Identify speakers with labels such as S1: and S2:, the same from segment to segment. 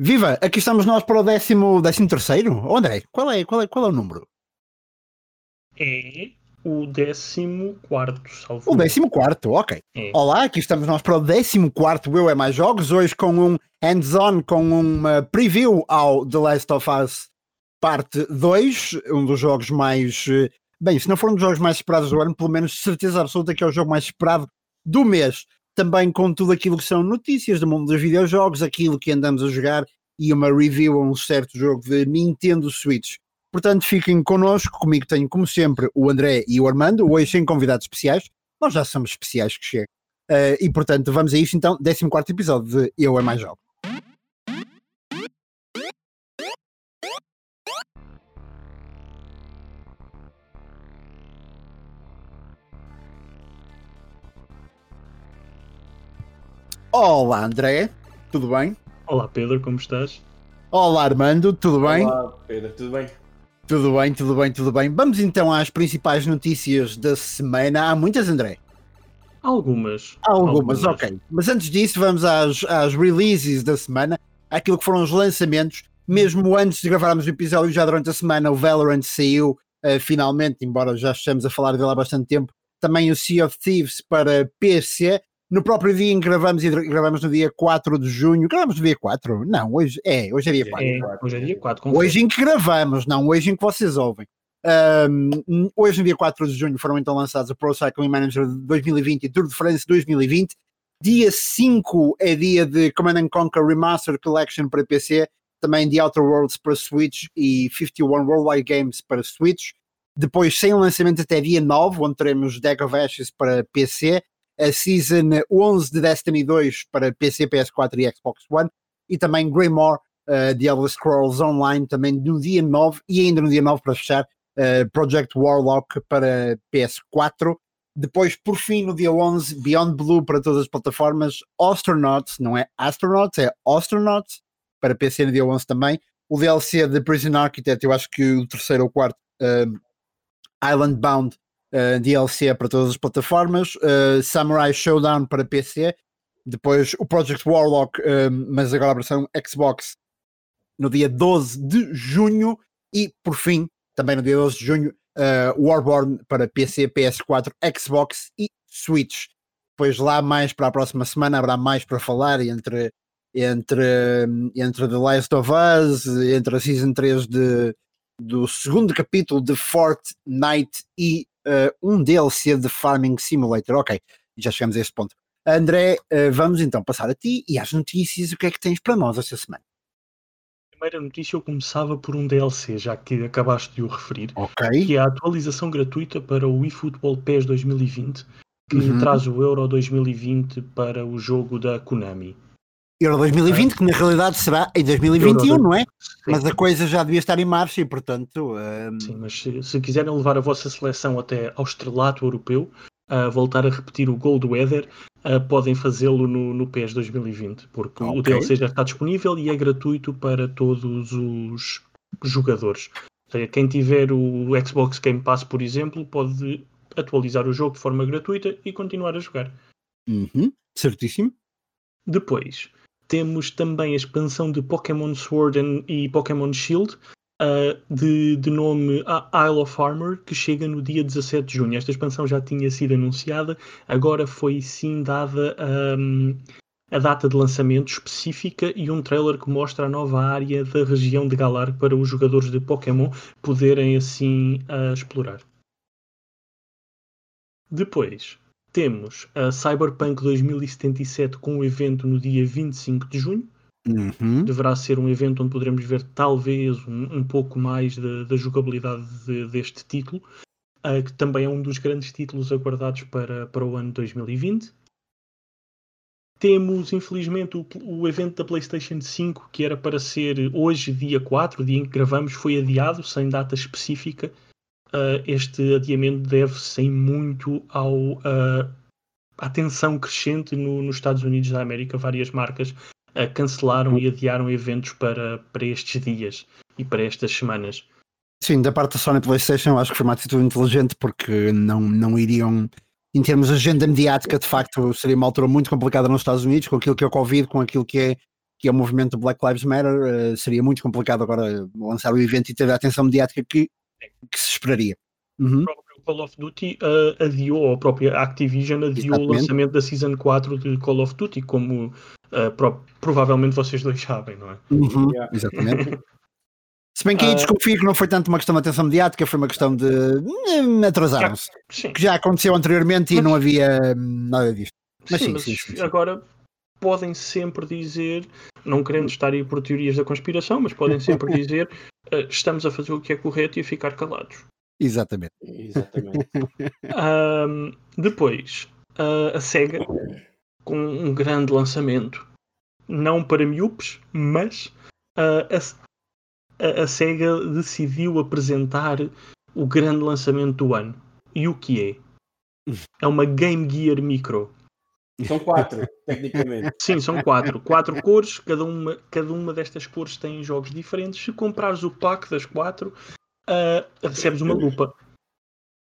S1: Viva! Aqui estamos nós para o décimo, décimo terceiro. Oh, André, qual é, qual, é, qual é o número?
S2: É o décimo quarto, salvo.
S1: O décimo quarto, ok.
S2: É.
S1: Olá, aqui estamos nós para o décimo quarto Eu É Mais Jogos, hoje com um hands-on, com uma preview ao The Last of Us parte 2, um dos jogos mais... eh, Bem, se não for um dos jogos mais esperados do ano, pelo menos certeza absoluta que é o jogo mais esperado do mês. Também com tudo aquilo que são notícias do mundo dos videojogos, aquilo que andamos a jogar e uma review a um certo jogo de Nintendo Switch. Portanto, fiquem connosco. Comigo tenho, como sempre, o André e o Armando, hoje sem convidados especiais. Nós já somos especiais que chega. Eh, e, portanto, vamos a isto então. 14 episódio de Eu é Mais Jogo. Olá, André. Tudo bem?
S2: Olá Pedro, como estás?
S1: Olá, Armando. Tudo bem?
S3: Olá, Pedro, tudo bem?
S1: Tudo bem, tudo bem, tudo bem. Vamos então às principais notícias da semana. Há muitas, André?
S2: Algumas.
S1: Há algumas, ok. Mas antes disso, vamos às, às releases da semana, aquilo que foram os lançamentos. Mesmo antes de gravarmos o episódio, já durante a semana, o Valorant saiu eh, finalmente, embora já estejamos a falar dele há bastante tempo. Também o Sea of Thieves para PC. No próprio dia em que gravamos, e gravamos no dia 4 de junho. Gravamos no dia 4? Não, hoje é, hoje é dia 4.
S2: É, hoje é dia 4.
S1: Hoje em que gravamos, não hoje em que vocês ouvem. Um, hoje, no dia 4 de junho, foram então lançados o Pro Cycling Manager 2020 e Tour de France 2020. Dia 5 é dia de Command and Conquer Remastered Collection para PC, também The Outer Worlds para Switch e 51 Worldwide Games para Switch. Depois, sem lançamento até dia 9, onde teremos Deck of Ashes para PC, a Season 11 de Destiny 2 para PC, PS4 e Xbox One, e também Greymoor, uh, The Elder Scrolls Online, também no dia 9, e ainda no dia 9 para fechar, uh, Project Warlock para PS4. Depois, por fim, no dia 11, Beyond Blue para todas as plataformas, Astronauts, não é Astronauts, é Astronauts, para PC no dia 11 também. O DLC de Prison Architect, eu acho que o terceiro ou quarto, uh, Island Bound, uh, DLC para todas as plataformas, uh, Samurai Showdown para PC, depois o Project Warlock, uh, mas agora a versão Xbox no dia 12 de junho e por fim, também no dia 12 de junho, Warborn para PC, PS4, Xbox e Switch. Depois lá mais para a próxima semana haverá mais para falar entre entre, entre The Last of Us, entre a Season 3 de, do segundo capítulo de Fortnite e uh, um DLC de Farming Simulator. Ok, já chegamos a este ponto. André, uh, vamos então passar a ti e às notícias. O que é que tens para nós esta semana?
S2: Primeira notícia, eu começava por um DLC, já que acabaste de o referir,
S1: Ok.
S2: que é a atualização gratuita para o eFootball PES 2020, que
S1: Uhum.
S2: traz o Euro 2020 para o jogo da Konami.
S1: Euro 2020, que na realidade será em 2021,
S2: Euro
S1: não é? Mas a coisa já devia estar em marcha e, portanto, um,
S2: sim, mas se, se quiserem levar a vossa seleção até ao estrelato europeu, a voltar a repetir o Gold Weather, ah, podem fazê-lo no, no PES 2020, porque o
S1: Ok.
S2: DLC já está disponível e é gratuito para todos os jogadores. Ou seja, quem tiver o Xbox Game Pass, por exemplo, pode atualizar o jogo de forma gratuita e continuar a jogar.
S1: uhum, certíssimo.
S2: Depois, temos também a expansão de Pokémon Sword e Pokémon Shield, ah, de, de nome Isle of Armor, que chega no dia 17 de junho. Esta expansão já tinha sido anunciada, agora foi sim dada ahm, a data de lançamento específica e um trailer que mostra a nova área da região de Galar para os jogadores de Pokémon poderem assim ah, explorar. Depois temos a Cyberpunk 2077 com o evento no dia 25 de junho.
S1: Uhum.
S2: Deverá ser um evento onde poderemos ver talvez um, um pouco mais da, da jogabilidade de- deste título, ah, que também é um dos grandes títulos aguardados para, para o ano 2020. Temos, infelizmente, o, o evento da PlayStation 5, que era para ser hoje, dia 4, o dia em que gravamos, foi adiado, sem data específica. Ah, este adiamento deve-se muito ao, ah, à tensão crescente no- nos Estados Unidos da América. Várias marcas ah, cancelaram e adiaram eventos para, para estes dias e para estas semanas.
S1: Sim, da parte da Sony PlayStation, acho que foi uma atitude inteligente porque não, não iriam, em termos de agenda mediática, de facto, seria uma altura muito complicada nos Estados Unidos, com aquilo que é o Covid, com aquilo que é que é o movimento Black Lives Matter, uh, seria muito complicado agora lançar o evento e ter a atenção mediática que, que se esperaria.
S2: Uhum. O próprio Call of Duty uh, adiou, a própria Activision adiou Exatamente. o lançamento da Season 4 de Call of Duty, como uh, pro provavelmente vocês dois sabem, não é?
S1: Uhum. Yeah. Exatamente. Se bem que aí desconfio que não foi tanto uma questão de atenção mediática, foi uma questão de hum, atrasar-se. Que já aconteceu anteriormente mas, e não havia hum, nada disto.
S2: Mas sim, sim, mas sim, sim, agora podem sempre dizer, não querendo estar aí por teorias da conspiração, mas podem sempre dizer uh, estamos a fazer o que é correto e a ficar calados.
S1: Exatamente.
S3: Exatamente.
S2: um, depois, uh, a SEGA, com um grande lançamento, não para miúpes, mas uh, a, a, a SEGA decidiu apresentar o grande lançamento do ano. E o que é? É uma Game Gear Micro.
S3: São quatro, tecnicamente.
S2: Sim, são quatro. Quatro cores, cada uma, cada uma destas cores tem jogos diferentes. Se comprares o pack das quatro, uh, recebes uma lupa.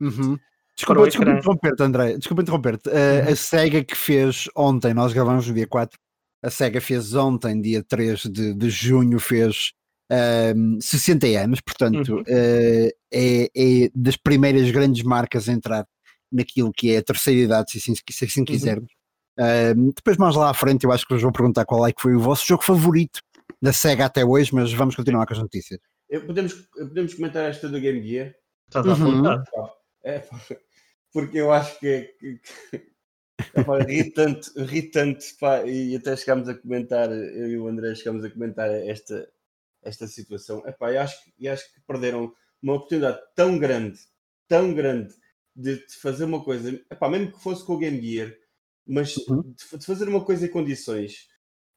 S1: Uhum. Desculpa, desculpa interromper-te, André. Desculpa interromper-te. Uh, a SEGA que fez ontem, nós gravamos no dia 4, a SEGA fez ontem, dia 3 de, de junho, fez uh, 60 anos, portanto, uhum. uh, é, é, das primeiras grandes marcas a entrar naquilo que é a terceira idade, se assim, se assim uhum. Uh, depois, mais lá à frente, eu acho que vos vou perguntar qual é que foi o vosso jogo favorito da SEGA até hoje, mas vamos continuar com as notícias.
S3: podemos, podemos comentar esta do Game Gear?
S2: Está a uhum.
S3: É, porque eu acho que, que, que é, irritante, irritante pá, e até chegámos a comentar, eu e o André chegámos a comentar esta, esta situação. Epá, eu acho, eu acho que perderam uma oportunidade tão grande, tão grande de, de fazer uma coisa, epá, mesmo que fosse com o Game Gear, mas uhum. de, fazer uma coisa em condições.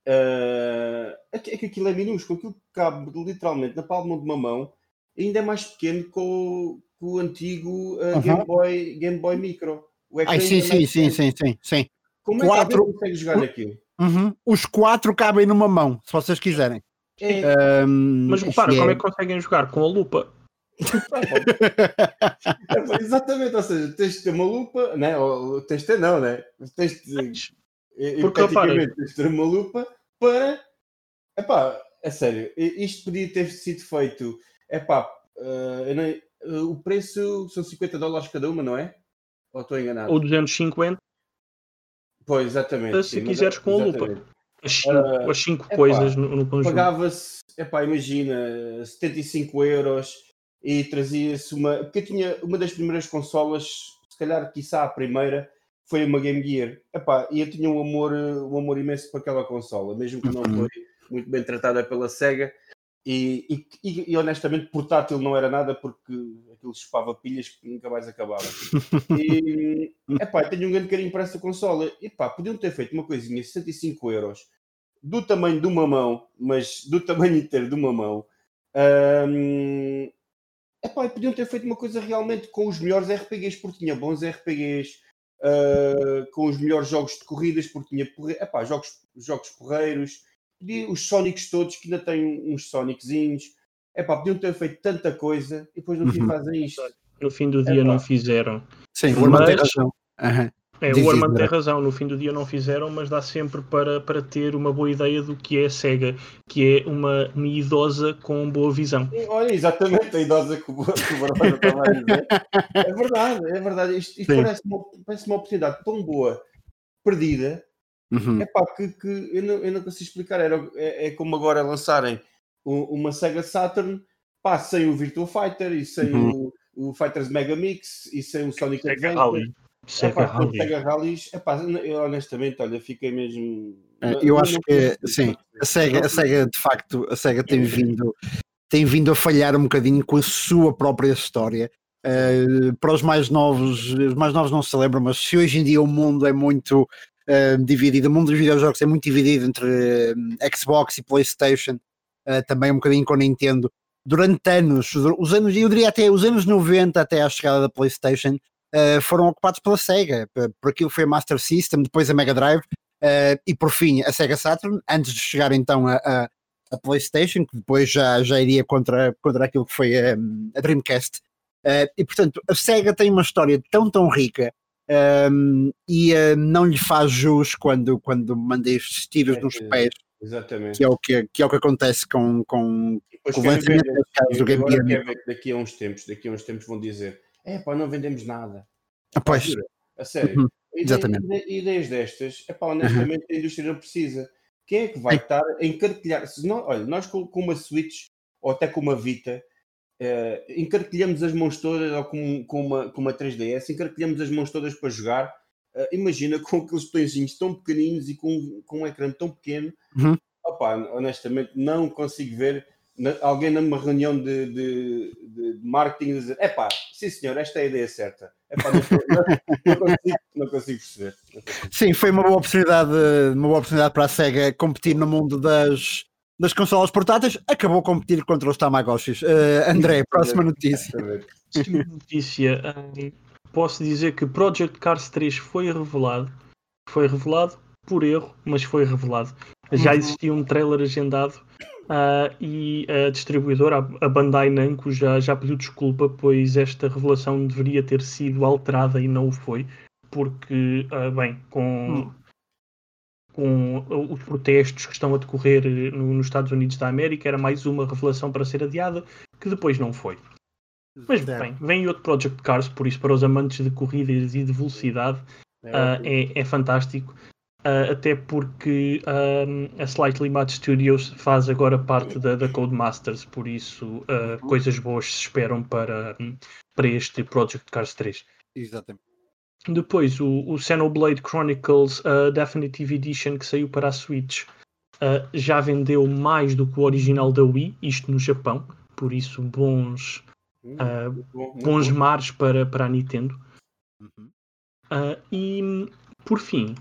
S3: Uh, é, que, é aquilo é minúsculo, aquilo que cabe literalmente na palma de uma mão, ainda é mais pequeno que o, que o antigo uh, uhum. Game, Boy, Game Boy Micro.
S1: Ai, sim, sim, sim, sim, sim, sim.
S3: Como é quatro... que consegue jogar naquilo?
S1: Uhum. Os quatro cabem numa mão, se vocês quiserem.
S2: É. Um, mas repara, como é... é que conseguem jogar? Com a lupa.
S3: é, exatamente, ou seja, tens de ter uma lupa, né? ou tens de ter, não, né? Tens de, Porque repara, tens de ter uma lupa para. Epá, é sério, isto podia ter sido feito. Epá, uh, não, uh, o preço são 50 dólares cada uma, não é? Ou estou enganado?
S2: Ou 250.
S3: Pois, exatamente.
S2: Se sim, quiseres com a lupa. As 5 uh, as cinco coisas no, no conjunto.
S3: Pagava-se, epá, imagina, 75 euros e trazia-se uma. Porque eu tinha uma das primeiras consolas, se calhar, quiçá a primeira, foi uma Game Gear. Epá, e eu tinha um amor, um amor imenso para aquela consola, mesmo que não uhum. foi muito bem tratada pela Sega. E, e, e, honestamente, portátil não era nada porque aquilo chupava pilhas que nunca mais acabava. E epá, tenho um grande carinho para essa consola. E pá, podiam ter feito uma coisinha, 65 euros, do tamanho de uma mão, mas do tamanho inteiro de uma mão. Um, epá, podiam ter feito uma coisa realmente com os melhores RPGs, porque tinha bons RPGs, uh, ah, com os melhores jogos de corridas, porque tinha epá, jogos, jogos porreiros, os Sonics todos, que ainda têm uns Soniczinhos. Epá, podiam ter feito tanta coisa e depois no fim uhum. fazem isto.
S2: No fim do dia não fizeram.
S1: Sim, Armando tem razão. Uhum.
S2: É, o Armando tem razão, no fim do dia não fizeram, mas dá sempre para, para ter uma boa ideia do que é a SEGA, que é uma, uma idosa com boa visão.
S3: Olha, exatamente, a idosa que o, Barbosa estava a dizer. É verdade, é verdade. Isto, isto parece, uma, parece uma oportunidade tão boa, perdida, uhum. é pá, que, que eu, não, eu não consigo explicar. Era, é, é como agora lançarem uma Sega Saturn, pá, sem o Virtua Fighter e sem uhum. o, o Fighters Mega Mix e sem o Sonic Adventure. Sega Rally. Epá, eu honestamente, olha, fiquei mesmo.
S1: É, eu acho que sim, a Sega, a Sega de facto, a Sega tem vindo, tem vindo a falhar um bocadinho com a sua própria história. Uh, para os mais novos, os mais novos não se lembram, mas se hoje em dia o mundo é muito uh, dividido, o mundo dos videojogos é muito dividido entre uh, Xbox e PlayStation, também um bocadinho com a Nintendo. Durante anos, os anos, eu diria até os anos 90 até à chegada da PlayStation, uh, foram ocupados pela Sega. Por aquilo foi a Master System, depois a Mega Drive uh, e por fim a Sega Saturn, antes de chegar então a, a, a PlayStation, que depois já, já iria contra, contra aquilo que foi a, a Dreamcast. Uh, e portanto, a Sega tem uma história tão, tão rica um, e uh, não lhe faz jus quando, quando manda estes tiros é, nos pés
S3: Exatamente.
S1: Que é o que, que, é o que acontece com, com, com o lançamento
S3: casas do Game Gear. Daqui a uns tempos, daqui a uns tempos vão dizer: é pá, não vendemos nada.
S1: Ah, pois.
S3: A sério. Uhum. Exatamente. Ideias destas, é pá, honestamente uhum. a indústria não precisa. Quem é que vai estar a encarquilhar? Se não, olha, nós com, com uma Switch ou até com uma Vita, uh, encarquilhamos as mãos todas, ou com, com, uma, com uma 3DS, encarquilhamos as mãos todas para jogar. Uh, imagina com aqueles botõezinhos tão pequeninos e com, com um ecrã tão pequeno.
S1: Uhum.
S3: Opa, honestamente, não consigo ver alguém numa reunião de, de, de marketing dizer: é pá, sim senhor, esta é a ideia certa. Epá, não, não, consigo, não, consigo, perceber.
S1: Sim, foi uma boa oportunidade, uma boa oportunidade para a SEGA competir no mundo das, das consolas portáteis. Acabou a competir contra os Tamagotchis. Uh, André, próxima notícia.
S2: notícia. posso dizer que Project Cars 3 foi revelado. Foi revelado por erro, mas foi revelado. Já uhum. existia um trailer agendado Uh, e a distribuidora, a Bandai Namco, já, já pediu desculpa, pois esta revelação deveria ter sido alterada e não o foi, porque, uh, bem, com, hum. com os protestos que estão a decorrer no, nos Estados Unidos da América, era mais uma revelação para ser adiada, que depois não foi. Mas bem, vem outro Project Cars, por isso, para os amantes de corridas e de velocidade, uh, é, é fantástico. Uh, até porque um, a Slightly Mad Studios faz agora parte da, da Codemasters, por isso uh, coisas boas se esperam para, para este Project Cars 3.
S1: Exatamente.
S2: Depois o, o Xenoblade Chronicles uh, Definitive Edition que saiu para a Switch uh, já vendeu mais do que o original da Wii, isto no Japão, por isso bons, bom, bons mares para, para a Nintendo. Uhum. e por fim,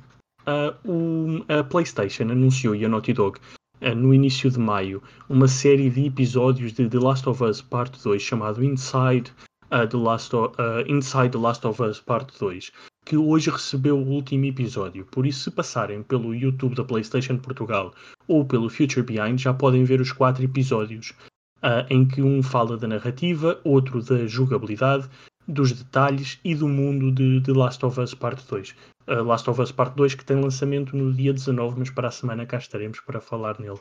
S2: o, a PlayStation anunciou e a Naughty Dog uh, no início de maio uma série de episódios de The Last of Us Parte 2 chamado Inside, uh, The, Last of, Inside The Last of Us Parte 2 que hoje recebeu o último episódio. Por isso, se passarem pelo YouTube da PlayStation Portugal ou pelo Future Behind, já podem ver os quatro episódios, uh, em que um fala da narrativa, outro da jogabilidade, dos detalhes e do mundo de The Last of Us Parte 2 uh, Last of Us Part 2, que tem lançamento no dia 19, mas para a semana cá estaremos para falar nele.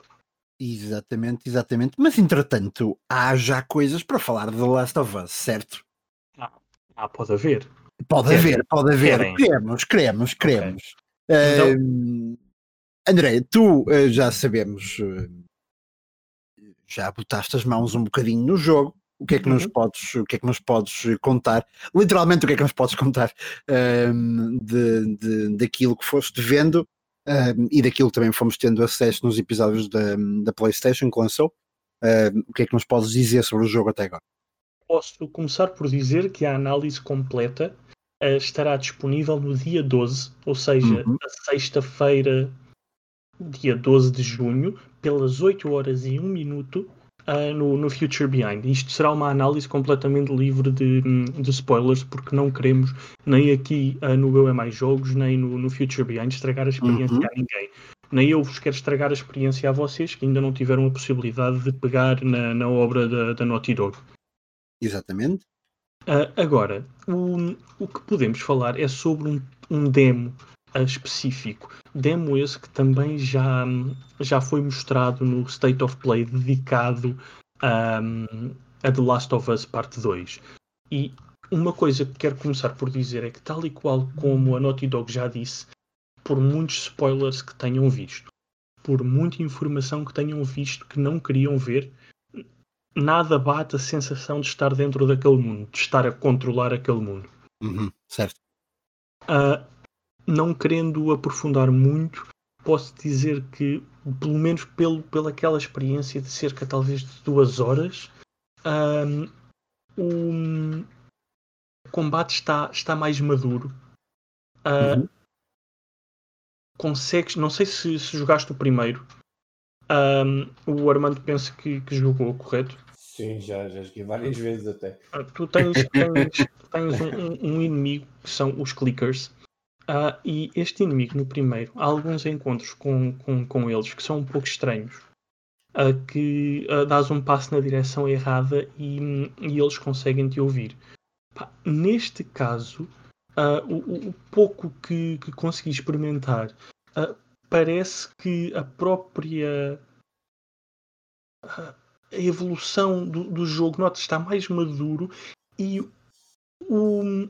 S1: Exatamente, exatamente. Mas entretanto, há já coisas para falar de The Last of Us, certo?
S2: Ah, ah pode haver.
S1: Pode Querem. haver, pode haver. Querem. Queremos, queremos, queremos. Okay. Uh, então... André, tu uh, já sabemos, uh, já botaste as mãos um bocadinho no jogo o que é que nos uhum. podes, o que é que nos podes contar, literalmente o que é que nos podes contar um, de, de, daquilo que foste vendo um, e daquilo que também fomos tendo acesso nos episódios da, da Playstation que lançou. Um, o que é que nos podes dizer sobre o jogo até agora?
S2: Posso começar por dizer que a análise completa uh, estará disponível no dia 12, ou seja, uhum. a sexta-feira, dia 12 de junho, pelas 8 horas e 1 minuto, uh, no, no Future Behind. Isto será uma análise completamente livre de, de spoilers, porque não queremos, nem aqui uh, no Eu é Mais Jogos, nem no, no Future Behind, estragar a experiência uhum. a ninguém. Nem eu vos quero estragar a experiência a vocês que ainda não tiveram a possibilidade de pegar na, na obra da, da Naughty Dog.
S1: Exatamente.
S2: Uh, agora, o, o que podemos falar é sobre um, um demo específico. Demo esse que também já, já foi mostrado no State of Play dedicado um, a The Last of Us Parte 2. E uma coisa que quero começar por dizer é que, tal e qual como a Naughty Dog já disse, por muitos spoilers que tenham visto, por muita informação que tenham visto que não queriam ver, nada bate a sensação de estar dentro daquele mundo, de estar a controlar aquele mundo.
S1: Uhum, certo.
S2: Uh, não querendo aprofundar muito, posso dizer que, pelo menos pelo, pela aquela experiência de cerca talvez de duas horas, um, o combate está, está mais maduro. Uh, uhum. Consegues, não sei se, se jogaste o primeiro. Um, o Armando pensa que, que jogou, correto?
S3: Sim, já, já joguei várias vezes até.
S2: Uh, tu tens, tens, tens um, um, inimigo que são os clickers Uh, e este inimigo no primeiro, há alguns encontros com, com, com eles que são um pouco estranhos. Que uh, dás um passo na direção errada e, e eles conseguem te ouvir. Pá, neste caso, uh, o, o, pouco que, que consegui experimentar parece que a própria a evolução do, do jogo nota está mais maduro e o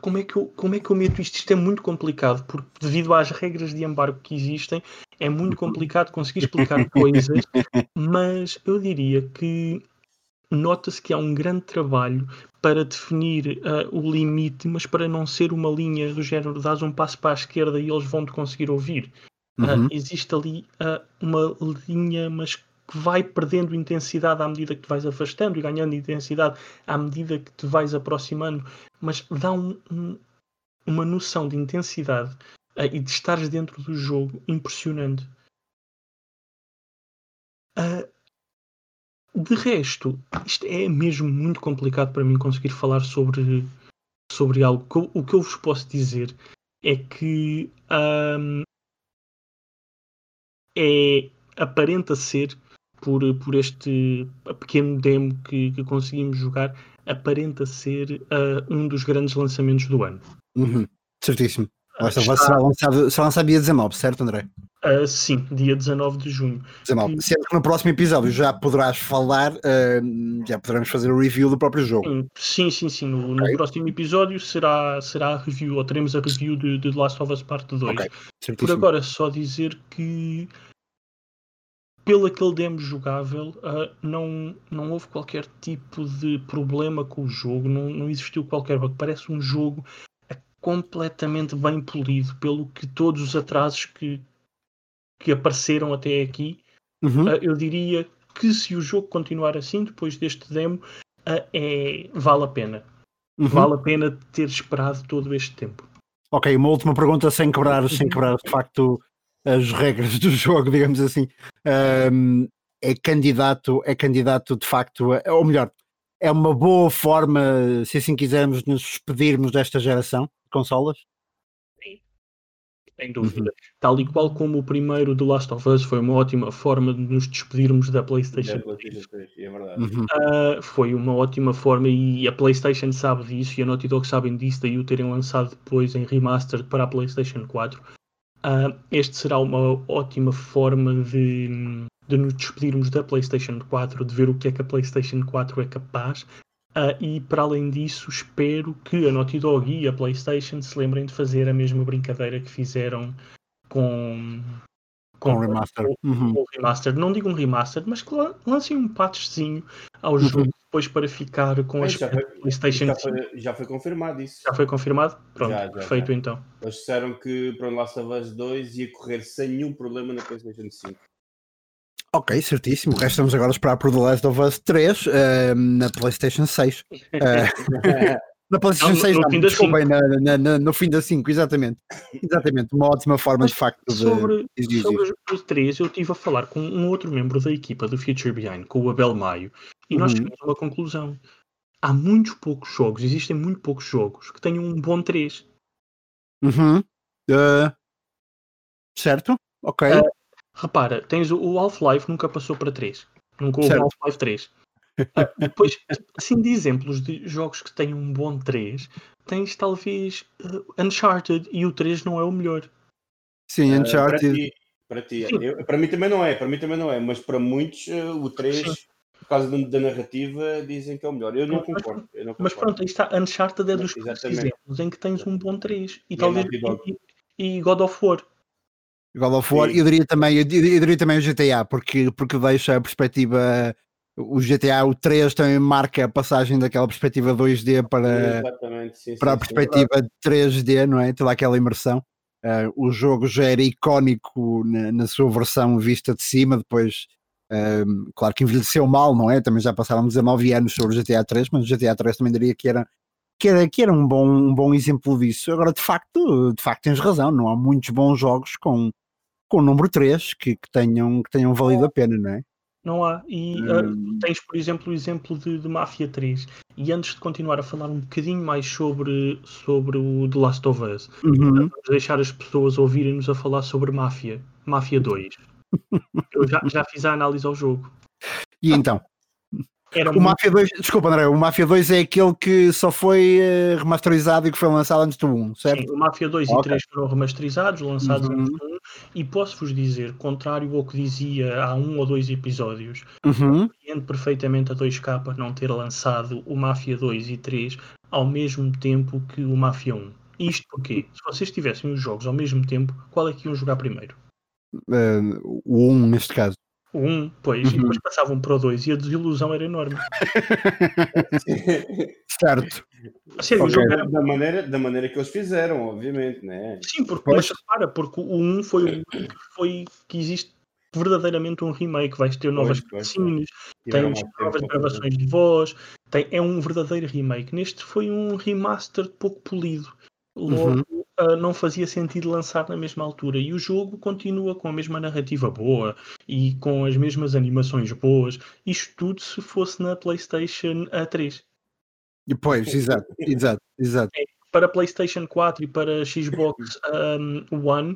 S2: como é, que eu, como é que eu meto isto? Isto é muito complicado, porque devido às regras de embargo que existem, é muito complicado conseguir explicar coisas, mas eu diria que nota-se que há um grande trabalho para definir uh, o limite, mas para não ser uma linha do género dás um passo para a esquerda e eles vão te conseguir ouvir. Ah, uhum. Uh, existe ali uh, uma linha, mas que vai perdendo intensidade à medida que te vais afastando e ganhando intensidade à medida que te vais aproximando, mas dá um, um, uma noção de intensidade e de estares dentro do jogo impressionante. Uh, de resto, isto é mesmo muito complicado para mim conseguir falar sobre, sobre algo. O que eu vos posso dizer é que um, é, aparenta ser, por, por este pequeno demo que, que conseguimos jogar, aparenta ser uh, um dos grandes lançamentos do ano.
S1: Uhum, certíssimo. Esta está... será lançado, será lançado dia 19, certo, André?
S2: Uh, sim, dia 19 de junho.
S1: 19. Sendo que no próximo episódio já poderás falar, uh, já poderemos fazer o review do próprio jogo.
S2: Sim, sim, sim. No, okay. no, próximo episódio será, será a review, ou teremos a review de, de The Last of Us Parte 2. Okay. Por agora, só dizer que pelo aquele demo jogável, uh, não, não houve qualquer tipo de problema com o jogo, não, não existiu qualquer bug. Parece um jogo completamente bem polido, pelo que todos os atrasos que, que apareceram até aqui, uhum. uh, eu diria que se o jogo continuar assim, depois deste demo, uh, é, vale a pena. Uhum. Vale a pena ter esperado todo este tempo.
S1: Ok, uma última pergunta sem quebrar, sem quebrar de facto as regras do jogo, digamos assim. Um, é candidato, é candidato de facto, a, ou melhor, é uma boa forma, se assim quisermos, de nos despedirmos desta geração de consolas?
S2: sem dúvida. Uhum. Tal e qual como o primeiro do Last of Us foi uma ótima forma de nos despedirmos da PlayStation.
S3: É, verdade. Uhum.
S2: Uh, foi uma ótima forma e a PlayStation sabe disso e a Naughty Dog sabem disso, daí o terem lançado depois em remastered para a PlayStation 4. Uh, este será uma ótima forma de, de nos despedirmos da PlayStation 4, de ver o que é que a PlayStation 4 é capaz Uh, e para além disso, espero que a Naughty Dog e a PlayStation se lembrem de fazer a mesma brincadeira que fizeram com.
S1: Com, o remaster.
S2: uhum. o remaster. Não digo um remaster, mas que lancem um patchzinho ao uhum. jogo depois para ficar com a PlayStation
S3: já foi, já foi confirmado isso.
S2: Já foi confirmado? Pronto, já, já, perfeito já. então.
S3: Eles disseram que para o Last of Us 2 ia correr sem nenhum problema na PlayStation 5.
S1: Ok, certíssimo. Restamos agora a esperar por The Last of Us 3 uh, na PlayStation 6. Uh, na PlayStation não, 6, no, não, desculpem, na, na, no fim da 5, exatamente. Exatamente, uma ótima forma Mas de facto de.
S2: Sobre, de sobre os 3, eu estive a falar com um outro membro da equipa do Future Behind, com o Abel Maio, e nós uhum. chegamos a uma conclusão. Há muitos poucos jogos, existem muito poucos jogos que tenham um bom 3.
S1: Uhum. Uh, certo? Ok. Uh,
S2: Repara, tens o Half-Life nunca passou para 3. Nunca houve Half-Life 3. Ah, depois, assim, de exemplos de jogos que têm um bom 3, tens talvez uh, Uncharted e o 3 não é o melhor.
S1: Sim, Uncharted.
S3: Uh, para ti, para, ti. Eu, para mim também não é, para mim também não é, mas para muitos uh, o 3, Sim. por causa da narrativa, dizem que é o melhor. Eu não mas, concordo. Eu não concordo.
S2: Mas pronto, aí está, Uncharted é dos exemplos em que tens um bom 3 e, e talvez e, e God of War.
S1: God of War, eu diria também, eu diria também o GTA, porque, porque deixa a perspectiva. O GTA, o 3 também marca a passagem daquela perspectiva 2D para, sim, para sim, a perspectiva sim, 3D, não é? Toda aquela imersão. Uh, o jogo já era icónico na, na sua versão vista de cima, depois, uh, claro que envelheceu mal, não é? Também já passaram 19 anos sobre o GTA 3, mas o GTA 3 também diria que era que era, que era um, bom, um bom exemplo disso. Agora, de facto, de facto, tens razão, não há muitos bons jogos com, com o número 3 que, que, tenham, que tenham valido a pena, não é?
S2: Não há. E hum. uh, tens, por exemplo, o exemplo de, de Mafia 3. E antes de continuar a falar um bocadinho mais sobre, sobre o The Last of Us, uhum. vamos deixar as pessoas ouvirem-nos a falar sobre Mafia. Mafia 2. Eu já, já fiz a análise ao jogo.
S1: E então?
S2: Era
S1: O
S2: muito-
S1: Mafia 2, desculpa André, o Mafia 2 é aquele que só foi eh, remasterizado e que foi lançado antes do 1, certo?
S2: Sim, o Mafia 2
S1: Ok.
S2: e 3 foram remasterizados, lançados
S1: Uhum.
S2: antes do 1, e posso-vos dizer, contrário ao que dizia há um ou dois episódios,
S1: Uhum.
S2: compreendo perfeitamente a 2K não ter lançado o Mafia 2 e 3 ao mesmo tempo que o Mafia 1. Isto porque, se vocês tivessem os jogos ao mesmo tempo, qual é que iam jogar primeiro?
S1: Eh, o 1 neste caso.
S2: O 1, pois, e
S1: Uhum.
S2: depois passavam para o 2 e a desilusão era enorme.
S1: certo.
S2: Sério, o
S1: Ok.
S2: jogo era
S3: da, maneira, da maneira que eles fizeram, obviamente, né?
S2: Sim, porque,
S1: Pois.
S2: mas repara, porque o 1 foi o único que foi que existe verdadeiramente um remake, vais ter novas cutscenes, tens novas gravações de voz, tem, é um verdadeiro remake. Neste foi um remaster pouco polido. Logo,
S1: Uhum.
S2: Ah, não fazia sentido lançar na mesma altura. E o jogo continua com a mesma narrativa boa e com as mesmas animações boas. Isto tudo se fosse na PlayStation a 3.
S1: E Pois, exato, exato, exato.
S2: para PlayStation 4 e para Xbox um, One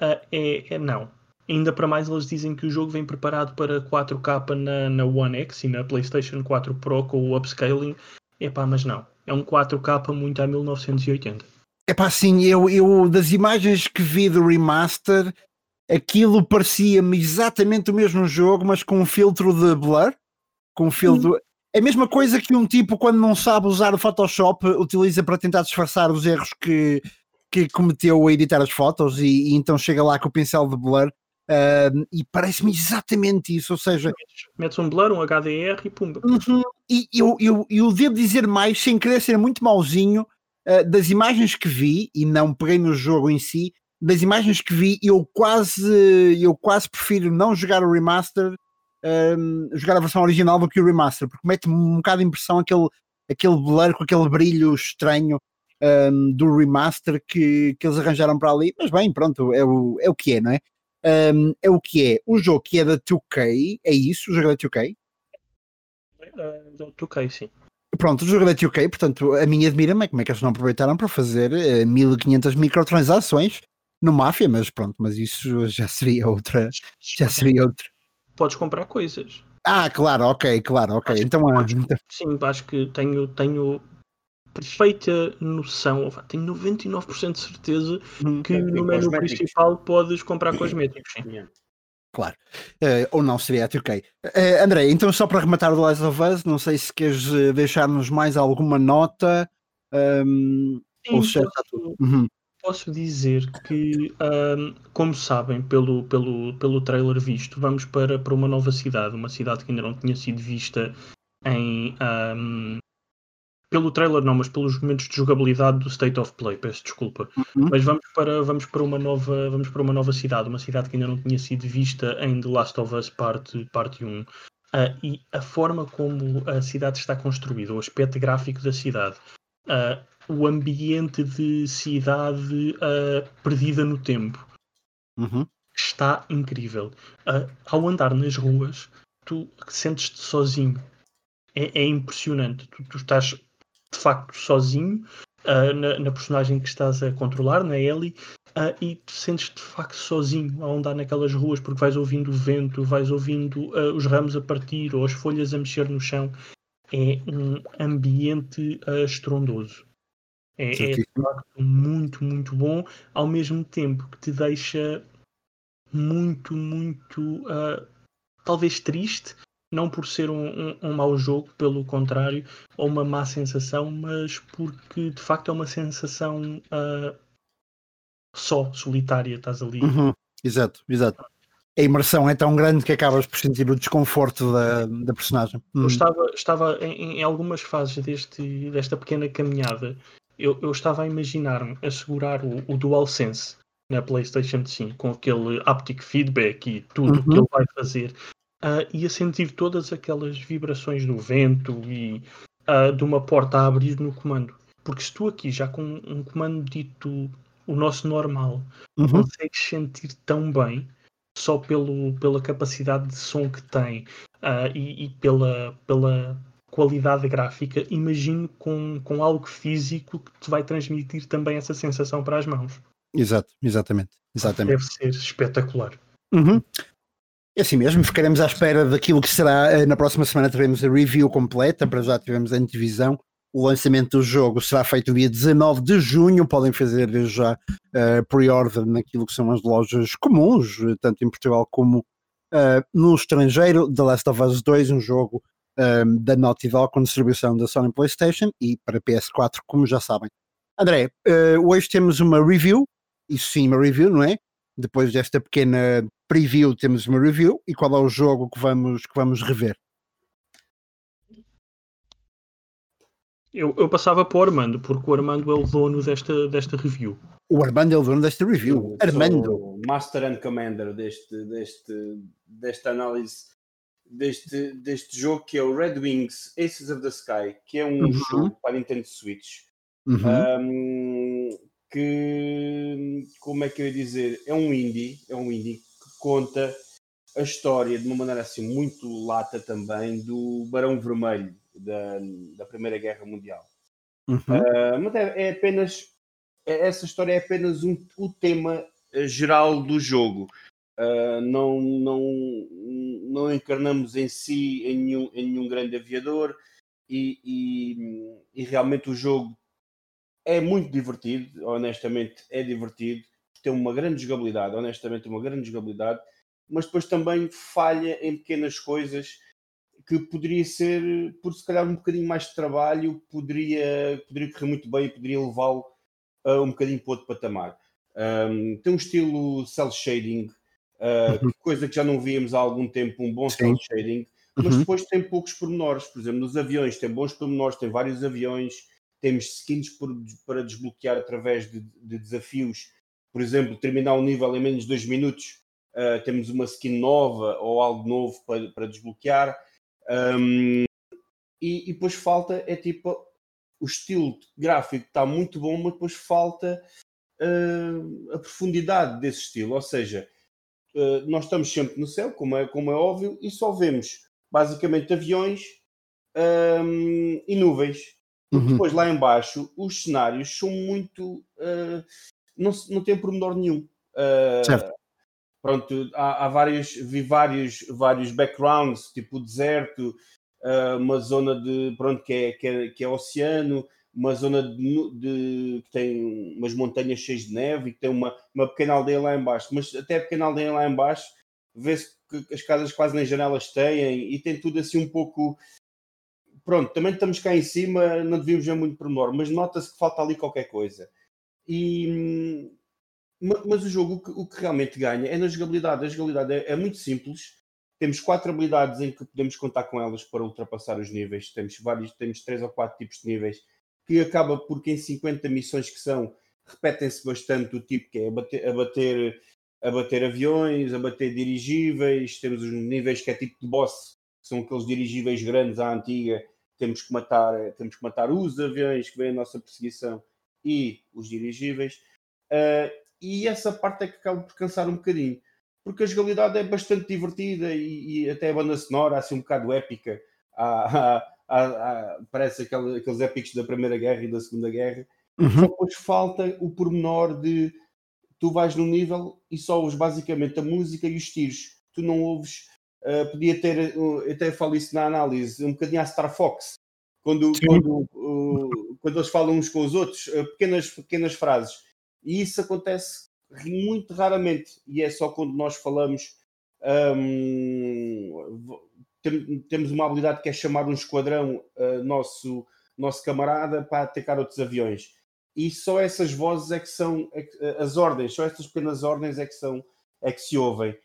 S2: uh, é, é não. Ainda para mais eles dizem que o jogo vem preparado para 4K na, na One X e na PlayStation 4 Pro com o upscaling. Epá, mas não. É um 4K muito a 1980.
S1: É pá, assim, eu, eu das imagens que vi do remaster, aquilo parecia-me exatamente o mesmo jogo, mas com um filtro de blur, com um filtro. É a mesma coisa que um tipo, quando não sabe usar o Photoshop, utiliza para tentar disfarçar os erros que, que cometeu a editar as fotos e, e então chega lá com o pincel de blur. ah, e parece-me exatamente isso, ou seja,
S2: Metes um blur, um HDR e pumba.
S1: Uhum. E eu, eu, eu devo dizer mais, sem querer ser muito mauzinho, uh, das imagens que vi, e não peguei no jogo em si, das imagens que vi, eu quase, eu quase prefiro não jogar o remaster, um, jogar a versão original do que o remaster, porque mete-me um bocado de impressão aquele, aquele blur com aquele brilho estranho um, do remaster que, que eles arranjaram para ali. Mas bem, pronto, é o, é o que é, não é? Um, é o que é. O jogo que é da 2K, é isso? O jogo é da 2K?
S2: Uh, do 2K, sim.
S1: Pronto, o jogo da 2K, portanto, a minha admira-me é como é que eles não aproveitaram para fazer eh, 1500 microtransações no Máfia, mas pronto, mas isso já seria outra, já seria outra.
S2: Podes comprar coisas.
S1: Ah, claro, ok, claro, ok. Então, ah, então-
S2: Sim, acho que tenho, tenho perfeita noção, tenho 99% de certeza que
S3: E
S2: no menu principal podes comprar cosméticos. Sim.
S1: Claro. Eh, ou não seria 2K. Eh, André, então só para rematar o The Last of Us, não sei se queres eh, deixar-nos mais alguma nota. ehm, ou se
S2: posso,
S1: Uhum,
S2: posso dizer que, ahm, como sabem, pelo, pelo, pelo trailer visto, vamos para, para uma nova cidade, uma cidade que ainda não tinha sido vista em. ahm, pelo trailer não, mas pelos momentos de jogabilidade do State of Play, peço desculpa.
S1: Uhum.
S2: Mas vamos para, vamos, para uma nova, vamos para uma nova cidade, uma cidade que ainda não tinha sido vista em The Last of Us parte, parte 1. Ah, e a forma como a cidade está construída, o aspecto gráfico da cidade, ah, o ambiente de cidade ah, perdida no tempo,
S1: uhum.
S2: está incrível. Ao andar nas ruas, tu sentes-te sozinho. É, é impressionante. Tu, tu estás de facto sozinho ah, na, na personagem que estás a controlar, na Ellie, ah, e tu sentes-te de facto sozinho ao andar naquelas ruas, porque vais ouvindo o vento, vais ouvindo ah, os ramos a partir ou as folhas a mexer no chão. É um ambiente estrondoso. É, é de facto muito, muito bom, ao mesmo tempo que te deixa muito, muito talvez triste, não por ser um, um, um mau jogo, pelo contrário, ou uma má sensação, mas porque de facto é uma sensação ah, só, solitária, estás ali.
S1: Uhum, Exato, exato. A imersão é tão grande que acabas por sentir o desconforto da, da personagem.
S2: Eu
S1: Uhum.
S2: estava, estava em, em algumas fases deste, desta pequena caminhada, eu, eu estava a imaginar-me a segurar o, o DualSense na PlayStation 5 com aquele haptic feedback e tudo o que
S1: Uhum.
S2: ele vai fazer ah, e a sentir todas aquelas vibrações do vento e ah, de uma porta a abrir no comando. Porque se tu aqui já com um comando dito o nosso normal
S1: Uhum.
S2: consegues sentir tão bem só pelo, pela capacidade de som que tem ah, e, e pela, pela qualidade gráfica, imagino com, com algo físico que te vai transmitir também essa sensação para as mãos.
S1: Exato, exatamente, exatamente.
S2: Deve ser espetacular.
S1: Uhum. É assim mesmo, ficaremos à espera daquilo que será. Eh, na próxima semana teremos a review completa, para já tivemos a antevisão. O lançamento do jogo será feito dia 19 de junho. Podem fazer já uh, pre-order naquilo que são as lojas comuns, tanto em Portugal como uh, no estrangeiro. The Last of Us 2, um jogo um, da Naughty Dog com distribuição da Sony PlayStation e para PS4, como já sabem. André, uh, hoje temos uma review, isso sim, uma review, não é? Depois desta pequena preview, temos uma review. E qual é o jogo que vamos, que vamos rever?
S2: Eu, eu passava para o Armando, porque o Armando é o dono desta, desta review.
S1: O Armando é o dono desta review. Eu Armando.
S3: Master and Commander deste, deste, desta análise deste, deste jogo que é o Red Wings Aces of the Sky, que é um uhum. jogo para Nintendo Switch. Uhum. Um, que como é que eu ia dizer? É um indie, é um indie conta a história de uma maneira assim muito lata também do Barão Vermelho da, da Primeira Guerra Mundial. Uhum. Uh, mas é, é apenas é, essa história é apenas um, o tema geral do jogo. Uh, não, não, não encarnamos em si em nenhum, em nenhum grande aviador e, e, e, realmente o jogo é muito divertido, honestamente é divertido, tem uma grande jogabilidade, honestamente uma grande jogabilidade, mas depois também falha em pequeas coisas que poderia ser, por se calhar um bocadinho mais de trabalho, poderia, poderia correr muito bem e poderia levá-lo uh, um bocadinho para outro patamar. Um, tem um estilo cel shading uh, coisa que já não víamos há algum tempo, um bom cel shading, mas uhum. depois tem poucos pormenores, por exemplo, nos aviões tem bons pormenores, tem vários aviões, temos skins por, para desbloquear através de, de, desafios, por exemplo, terminar um nível em menos de dois minutos, uh, temos uma skin nova ou algo novo para, para desbloquear, um, e, e depois falta, é tipo, o estilo gráfico está muito bom, mas depois falta uh, a profundidade desse estilo, ou seja, uh, nós estamos sempre no céu, como é, como é óbvio, e só vemos basicamente aviões um, e nuvens. Uhum. Depois lá embaixo os cenários são muito uh, não, não tem pormenor nenhum. Uh, certo. Pronto, há, há, vários, vi vários, vários backgrounds, tipo o deserto, uh, uma zona de pronto, que, é, que, é, que é oceano, uma zona de, de, que tem umas montanhas cheias de neve e que tem uma, uma pequena aldeia lá embaixo. Mas até a pequena aldeia lá embaixo vê-se que as casas quase nem janelas têm e tem tudo assim um pouco. Pronto, também estamos cá em cima, não devíamos ver muito pormenor, mas nota-se que falta ali qualquer coisa. E, mas o jogo, o que, o que realmente ganha é na jogabilidade. A jogabilidade é, é muito simples. Temos quatro habilidades em que podemos contar com elas para ultrapassar os níveis. Temos vários, temos três ou quatro tipos de níveis que acaba porque em 50 missões que são, repetem-se bastante o tipo que é abater, abater, abater aviões, abater dirigíveis, temos os níveis que é tipo de boss, que são aqueles dirigíveis grandes à antiga, temos que matar, temos que matar os aviões que vêm a nossa perseguição e os dirigíveis. Uh, e essa parte é que acaba por cansar um bocadinho, porque a jogabilidade é bastante divertida e, e até a banda sonora, assim, um bocado épica. Há, há, há, parece aquele, aqueles épicos da Primeira Guerra e da Segunda Guerra, uhum. só depois falta o pormenor de tu vais num nível e só ouves basicamente a música e os tiros. Tu não ouves, uh, podia ter, uh, até falo isso na análise, um bocadinho a Star Fox, quando, quando, uh, quando eles falam uns com os outros, uh, pequenas, pequenas frases. E isso acontece muito raramente, e é só quando nós falamos. Um, tem, temos uma habilidade que é chamar um esquadrão uh, nosso, nosso camarada para atacar outros aviões. E só essas vozes é que são é que, uh, as ordens, só essas pequenas ordens é que são é que se ouvem.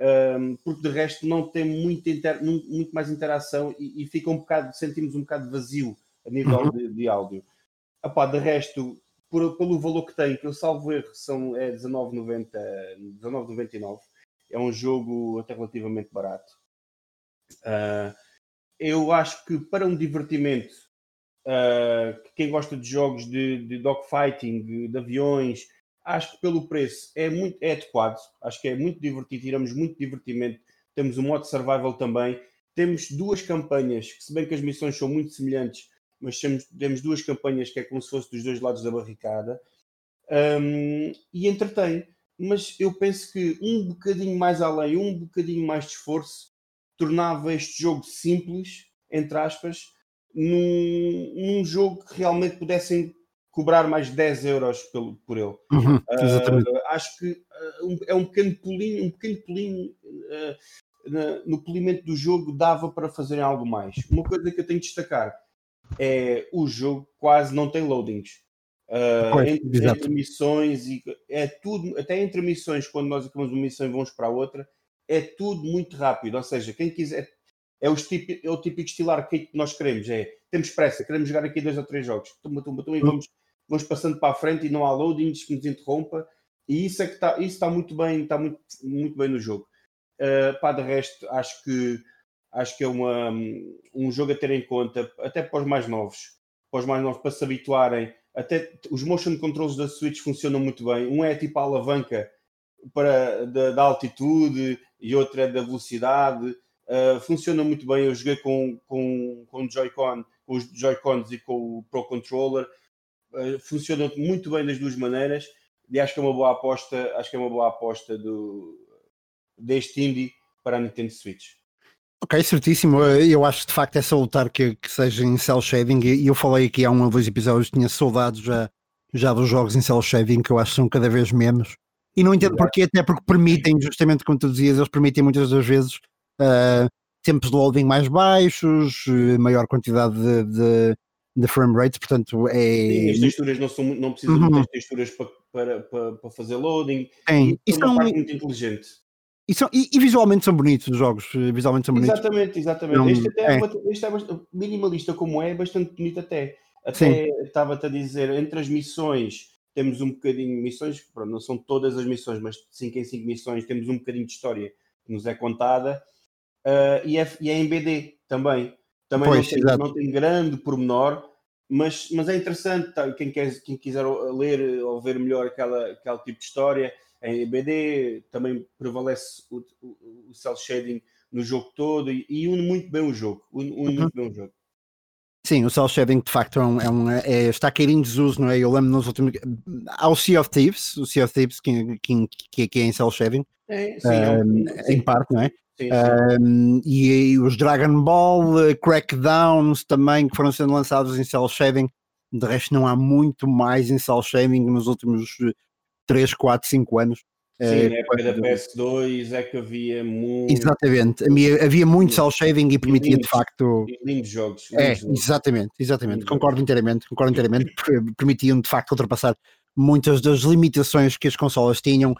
S3: Um, porque de resto não tem muito, inter, muito mais interação e, e, fica um bocado, sentimos um bocado vazio a nível uhum. de, de, áudio. Epá, de resto, por, pelo valor que tem, que eu salvo erro, são, é 19,90, 19,99. É um jogo até relativamente barato. Uh, eu acho que para um divertimento, uh, quem gosta de jogos de, de dogfighting, de, de, aviões, acho que pelo preço é muito é adequado. Acho que é muito divertido, tiramos muito divertimento. Temos um modo survival também. Temos duas campanhas, que se bem que as missões são muito semelhantes, mas temos, temos duas campanhas que é como se fosse dos dois lados da barricada. Um, e entretém. mas eu penso que um bocadinho mais além, um bocadinho mais de esforço, tornava este jogo simples, entre aspas, num, num jogo que realmente pudessem cobrar mais 10 euros pelo, por ele.
S1: Uhum, uh,
S3: acho que uh, é um pequeno pulinho, um pequeno pulinho uh, na, no polimento do jogo dava para fazerem algo mais. Uma coisa que eu tenho de destacar é o jogo quase não tem loadings. Pois, entre, entre, missões e é tudo, até entre missões, quando nós acabamos uma missão e vamos para a outra, é tudo muito rápido. Ou seja, quem quiser é, típico, é o típico estilo arcade que nós queremos. É temos pressa, queremos jogar aqui dois ou três jogos. Tumba, tumba, tumba, e vamos vamos passando para a frente e não há loadings que nos interrompa. E isso é que está, isso está muito bem, está muito, muito bem no jogo. Uh, pá, de resto, acho que acho que é uma, um jogo a ter em conta, até para os mais novos, para os mais novos, para se habituarem. Até os motion controls da Switch funcionam muito bem. Um é tipo a alavanca para, da, da altitude e outro é da velocidade. Uh, funciona muito bem. Eu joguei com, com, com Joy-Con, com os Joy-Cons e com o Pro Controller funciona muito bem das duas maneiras e acho que é uma boa aposta, acho que é uma boa aposta do, deste indie para a Nintendo Switch.
S1: Ok, certíssimo. Eu acho que de facto é salutar que, que seja em cel shading e eu falei aqui há um ou dois episódios, tinha saudades já, já dos jogos em cel shading que eu acho que são cada vez menos. E não entendo porquê, até porque permitem, justamente como tu dizias, eles permitem muitas das vezes uh, tempos de loading mais baixos, maior quantidade de, de, de frame rate, portanto é.
S3: Sim, as texturas não, são, não precisam uhum. de muitas texturas para, para, para, para fazer loading.
S1: Sim,
S3: e é uma parte muito inteligente.
S1: E, são, e, e, visualmente são bonitos os jogos, visualmente são bonitos.
S3: Exatamente, exatamente. Não, este, até é. é. este é bastante, minimalista como é, é bastante bonito até. Até estava-te a dizer, entre as missões, temos um bocadinho de missões, pronto, não são todas as missões, mas 5 em 5 missões, temos um bocadinho de história que nos é contada. Uh, e, é, e é em BD também. Também pois, não, tem, não, tem, grande pormenor, mas, mas é interessante. Tá? Quem, quer, quem quiser ler ou ver melhor aquela, aquele tipo de história, em BD também prevalece o, o, o cel shading no jogo todo e, e une muito bem o jogo. Une, une uhum. muito bem o jogo.
S1: Sim, o cel shading de facto é, um, é, um, é está caindo em desuso, não é? Eu lembro nos últimos. Há o Sea of Thieves, o Sea of Thieves que, que, que é em cel shading,
S3: é, sim, é um,
S1: em parte, não é? Um, e, e, os Dragon Ball uh, Crackdowns também que foram sendo lançados em cel shading. De resto, não há muito mais em cel shading nos últimos 3, 4, 5 anos.
S3: Sim, uh, na época da PS2 é que havia muito.
S1: Exatamente, havia, havia muito cel shading e permitia lindos, de facto.
S3: Lindos jogos.
S1: Lindos é, jogos. exatamente, exatamente. Concordo inteiramente, concordo inteiramente. permitiam de facto ultrapassar muitas das limitações que as consolas tinham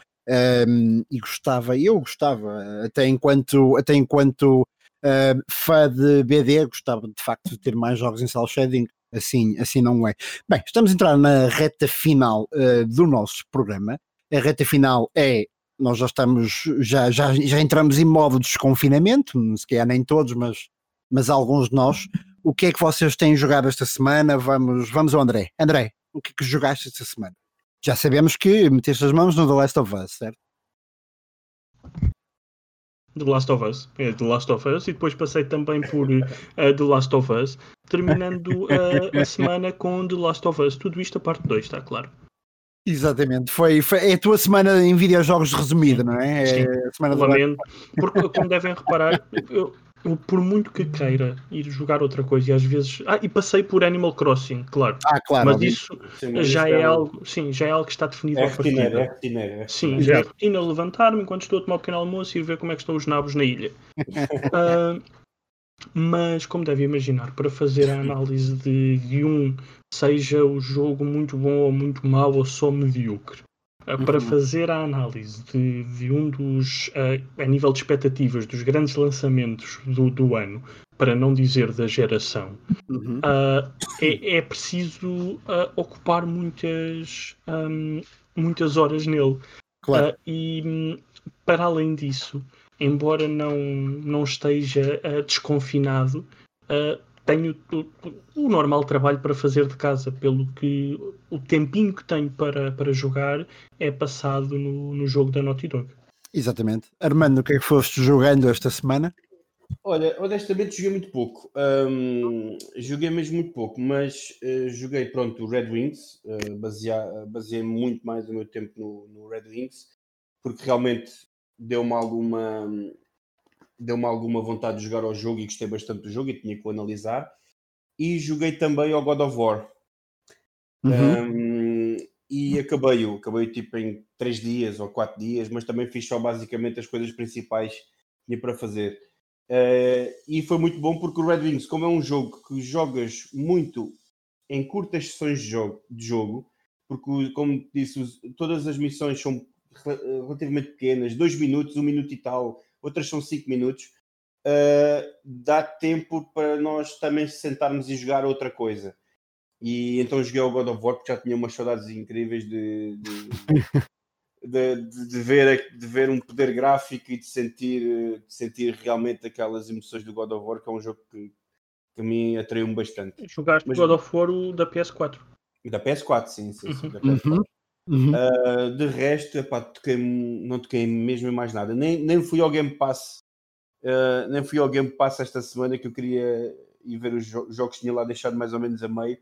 S1: um, e gostava, eu gostava, até enquanto, até enquanto uh, fã de BD, gostava de facto de ter mais jogos em cel shading, assim, assim não é. Bem, estamos a entrar na reta final uh, do nosso programa. A reta final é nós já estamos, já, já, já entramos em modo de desconfinamento, se calhar nem todos, mas, mas alguns de nós. O que é que vocês têm jogado esta semana? Vamos, vamos ao André. André, o que é que jogaste esta semana? Já sabemos que meteste as mãos no The Last of Us, certo?
S2: The Last of Us, é The Last of Us, e depois passei também por uh, The Last of Us, terminando uh, a semana com The Last of Us. Tudo isto a parte 2, está claro.
S1: Exatamente, foi, foi, é a tua semana em videojogos resumida, não é?
S2: Sim,
S1: é
S2: a semana lamento, porque como devem reparar, eu, eu, por muito que queira ir jogar outra coisa, e às vezes. Ah, e passei por Animal Crossing, claro.
S1: Ah, claro.
S2: Mas isso sim, mas já é, é algo. Sim, já é algo que está definido
S3: é rotineiro, é rotineiro, é
S2: Sim, já é rotina levantar-me enquanto estou a tomar o um pequeno almoço e ir ver como é que estão os nabos na ilha. uh, mas, como deve imaginar, para fazer a análise de, de um, seja o jogo muito bom ou muito mau ou só medíocre. Para fazer a análise de, de um dos, uh, a nível de expectativas, dos grandes lançamentos do, do ano, para não dizer da geração, uhum. uh, é, é, preciso uh, ocupar muitas, um, muitas horas nele.
S1: Claro.
S2: e um, para além disso, embora não, não esteja desconfinado, tenho o, normal trabalho para fazer de casa, pelo que o tempinho que tenho para, para jogar é passado no, no jogo da Naughty Dog.
S1: Exatamente. Armando, o que é que foste jogando esta semana?
S3: Olha, honestamente joguei muito pouco. Um, joguei mesmo muito pouco, mas uh, joguei, pronto, o Red Wings. Uh, baseei muito mais o meu tempo no, no Red Wings. porque realmente deu-me alguma deu-me alguma vontade de jogar ao jogo e gostei bastante do jogo e tinha que o analisar. E joguei também ao God of War.
S1: Uhum.
S3: Um, e acabei-o, acabei tipo em 3 dias ou 4 dias, mas também fiz só basicamente as coisas principais que tinha para fazer. Uh, e foi muito bom porque o Red Wings, como é um jogo que jogas muito em curtas sessões de jogo, de jogo porque, como disse, todas as missões são relativamente pequenas, 2 minutos, 1 um minuto e tal, outras são 5 minutos, uh, dá tempo para nós também sentarmos e jogar outra coisa. E então joguei o God of War porque já tinha umas saudades incríveis de, de, de, de, ver, de ver um poder gráfico e de sentir, de sentir realmente aquelas emoções do God of War, que é um jogo que, que a mim atraiu-me bastante.
S2: Jogaste Mas, God of War da PS4?
S3: Da PS4, sim, sim, sim da PS4. Uhum. Uhum. Uh, de resto, epá, toquei, não toquei mesmo em mais nada. Nem, nem fui ao Game Pass, uh, nem fui ao Game Pass esta semana que eu queria ir ver os jo jogos que tinha lá deixado mais ou menos a meio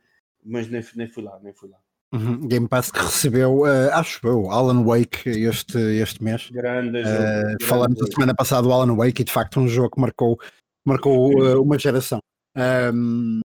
S3: mas nem, nem fui lá, nem fui lá.
S1: Uhum. Game Pass que recebeu, uh, acho eu, Alan Wake este, este mês.
S3: Grande jogo. Uh,
S1: falamos a semana passada do Alan Wake e de facto um jogo que marcou, marcou uh, uma geração. Um,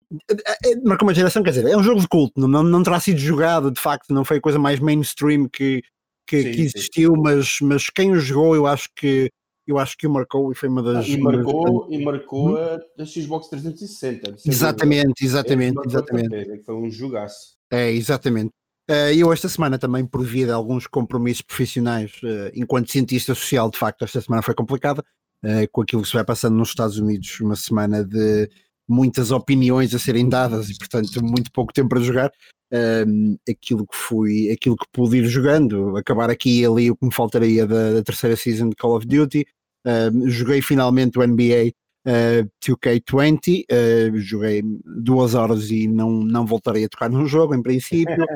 S1: marcou uma geração, quer dizer, é um jogo de culto, não, não terá sido jogado de facto, não foi a coisa mais mainstream que, que, sim, que existiu, mas, mas quem o jogou eu acho que eu acho que o marcou e foi uma das.
S3: Ah, e marcou, e marcou hum? a, Xbox 360.
S1: Exatamente, exatamente, exatamente.
S3: Foi um jogaço.
S1: É, exatamente. Uh, eu esta semana também, por via de alguns compromissos profissionais, uh, enquanto cientista social, de facto, esta semana foi complicada, uh, com aquilo que se vai passando nos Estados Unidos, uma semana de muitas opiniões a serem dadas e, portanto, muito pouco tempo para jogar. aquilo que fui, aquilo que pude ir jogando, acabar aqui e ali o que me faltaria da, da terceira season de Call of Duty, Uh, joguei finalmente o NBA uh, 2K20, uh, joguei duas horas e não, não voltarei a tocar no jogo, em princípio.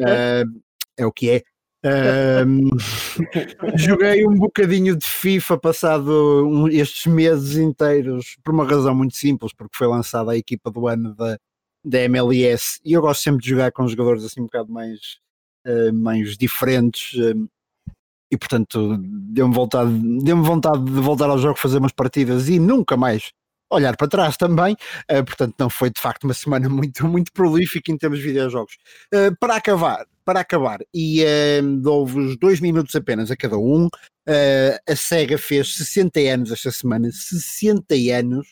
S1: Uh, é o que é. joguei um bocadinho de FIFA passado um, estes meses inteiros por uma razão muito simples, porque foi lançada a equipa do ano da, da MLS e eu gosto sempre de jogar com jogadores assim um bocado mais, uh, mais diferentes. Uh, e portanto deu-me vontade, deu vontade de voltar ao jogo, fazer umas partidas e nunca mais olhar para trás também. Uh, portanto, não foi de facto uma semana muito, muito prolífica em termos de videojogos. Uh, para acabar, para acabar, e uh, dou-vos dois minutos apenas a cada um. Uh, a SEGA fez 60 anos esta semana, 60 anos.